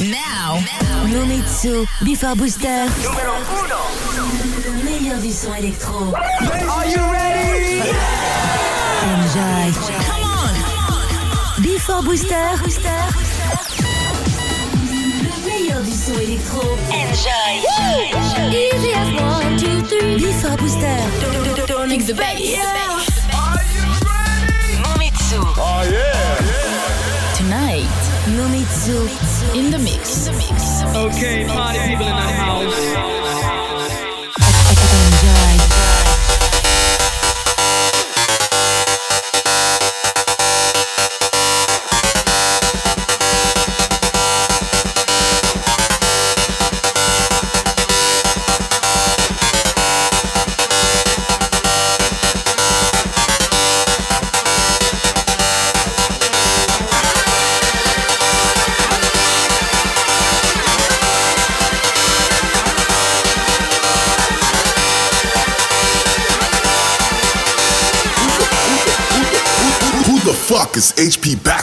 Now, Nomitsu, Before Booster. Numéro 1. Le meilleur du son électro. Are you ready? Enjoy. Come on. Before Booster. Le meilleur du son électro. Enjoy. Easy as one, two, three. Before Booster. Don't mix the bass. Are you ready? Nomitsu. Oh yeah. Nomitsu. in the mix. Okay, party people in the house. The HP Baxter?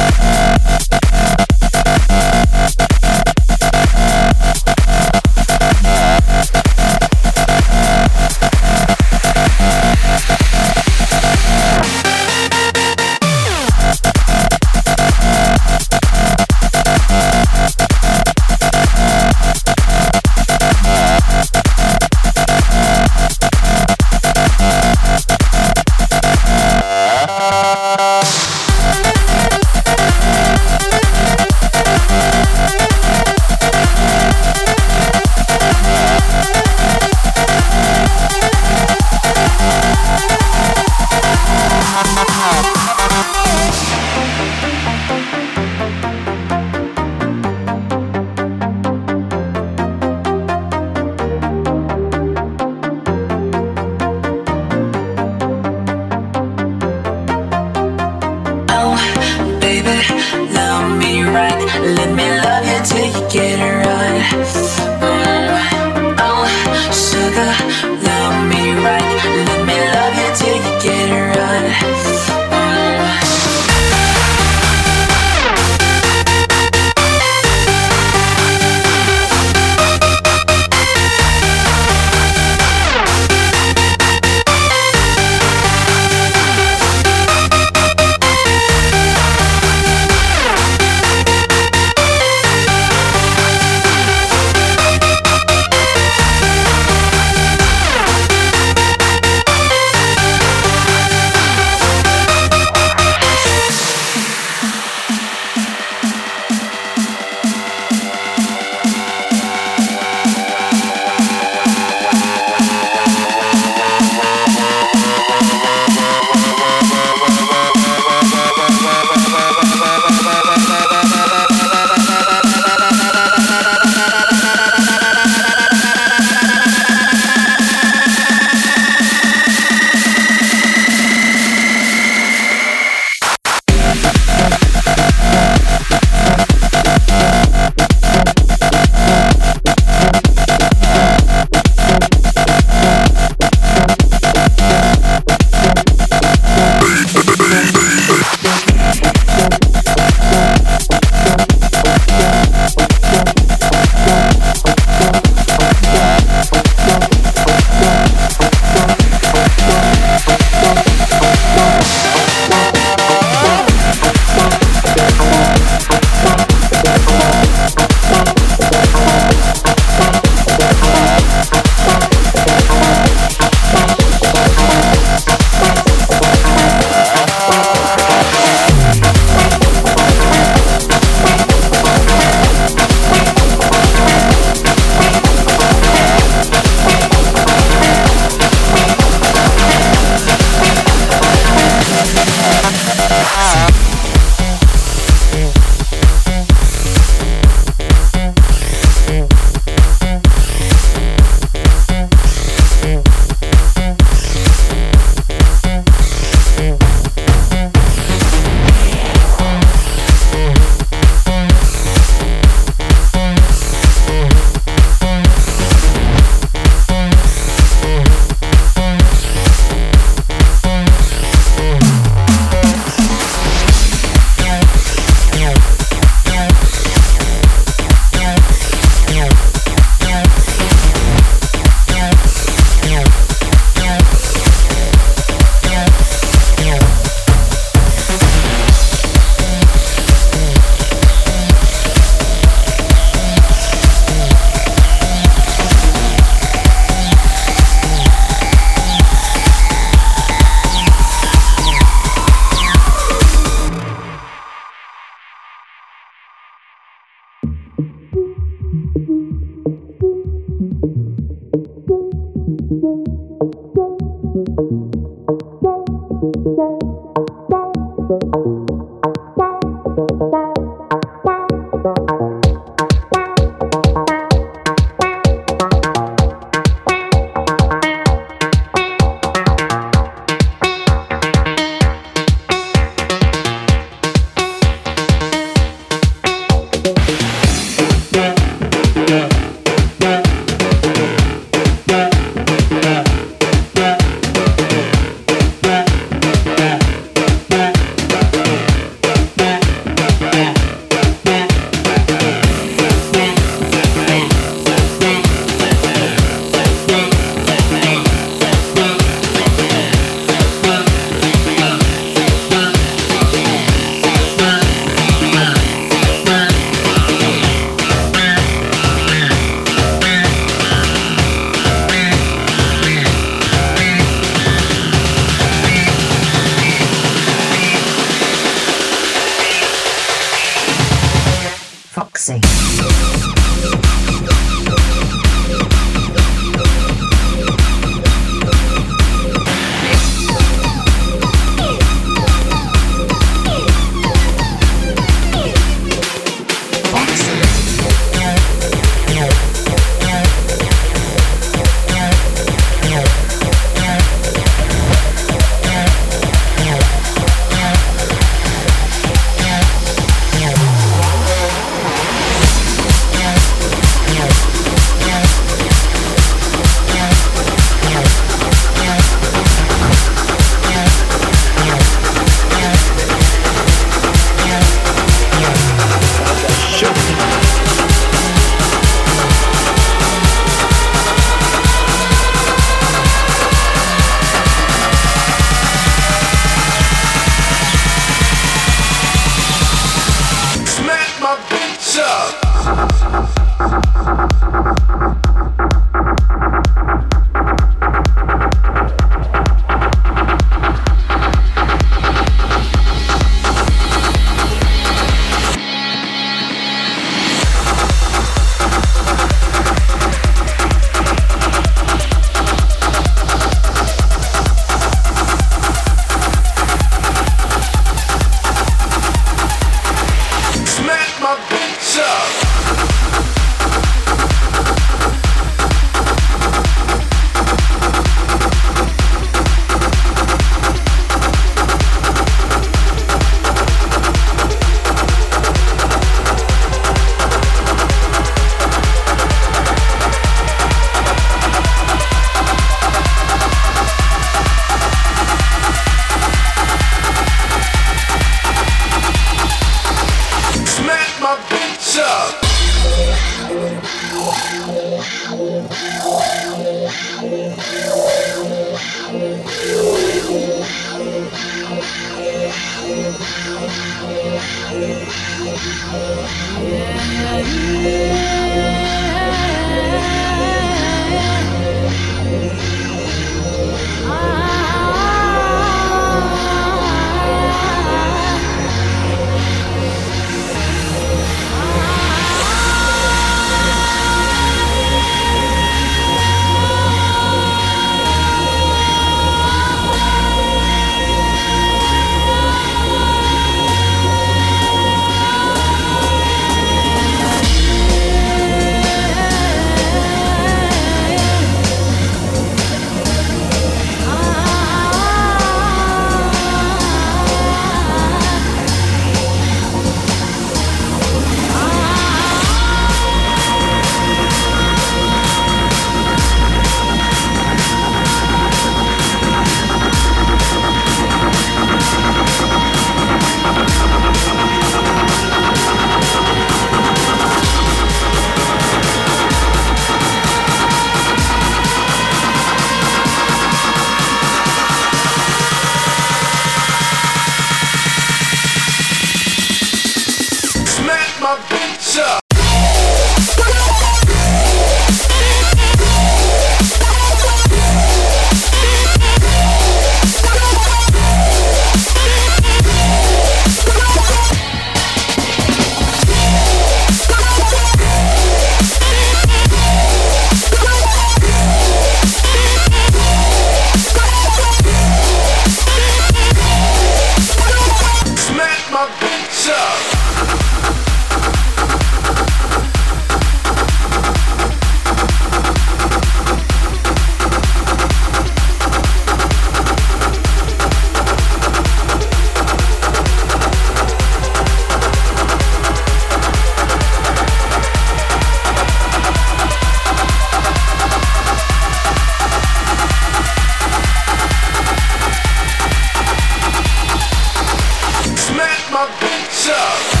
up.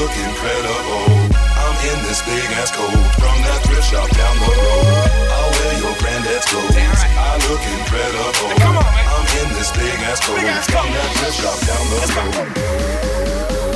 look incredible. I'm in this big ass coat from that thrift shop down the road. I'll wear your granddad's clothes. I look incredible. Come on, I'm in this big ass coat from that thrift shop down the road.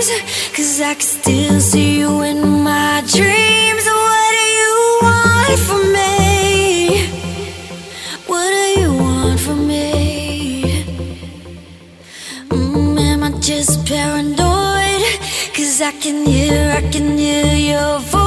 Cause I can still see you in my dreams What do you want from me? What do you want from me? Mm, am I just paranoid? Cause I can hear, I can hear your voice